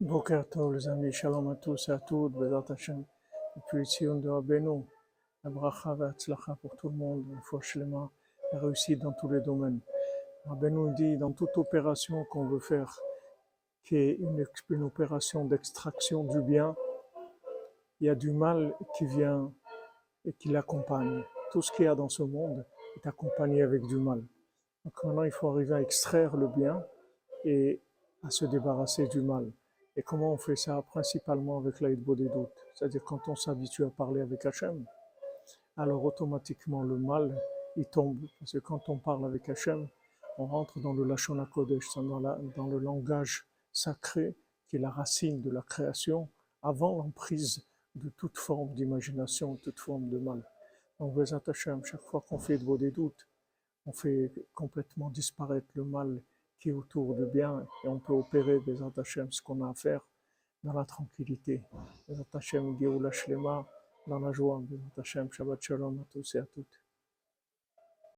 Boker Tov, les amis, shalom à tous et à toutes, Bezat Hashem, depuis Tzion de Rabbeinu, la bracha et pour tout le monde, une fois shlema, la réussite dans tous les domaines. Rabbeinu dit, dans toute opération qu'on veut faire, qui est une opération d'extraction du bien, il y a du mal qui vient et qui l'accompagne. Tout ce qu'il y a dans ce monde est accompagné avec du mal. Donc maintenant, il faut arriver à extraire le bien et à se débarrasser du mal. Et comment on fait ça Principalement avec l'aide des doutes. C'est-à-dire quand on s'habitue à parler avec Hachem, alors automatiquement le mal, il tombe. Parce que quand on parle avec Hachem, on rentre dans le Lashon HaKodesh, dans, dans le langage sacré qui est la racine de la création, avant l'emprise de toute forme d'imagination, toute forme de mal. Donc, Bezat Hachem, chaque fois qu'on fait de des doutes, on fait complètement disparaître le mal qui est autour du bien et on peut opérer des Hashem ce qu'on a à faire dans la tranquillité. Des Hashem Geoula Shlema, dans la joie. Des Hashem Shabbat Shalom à tous et à toutes.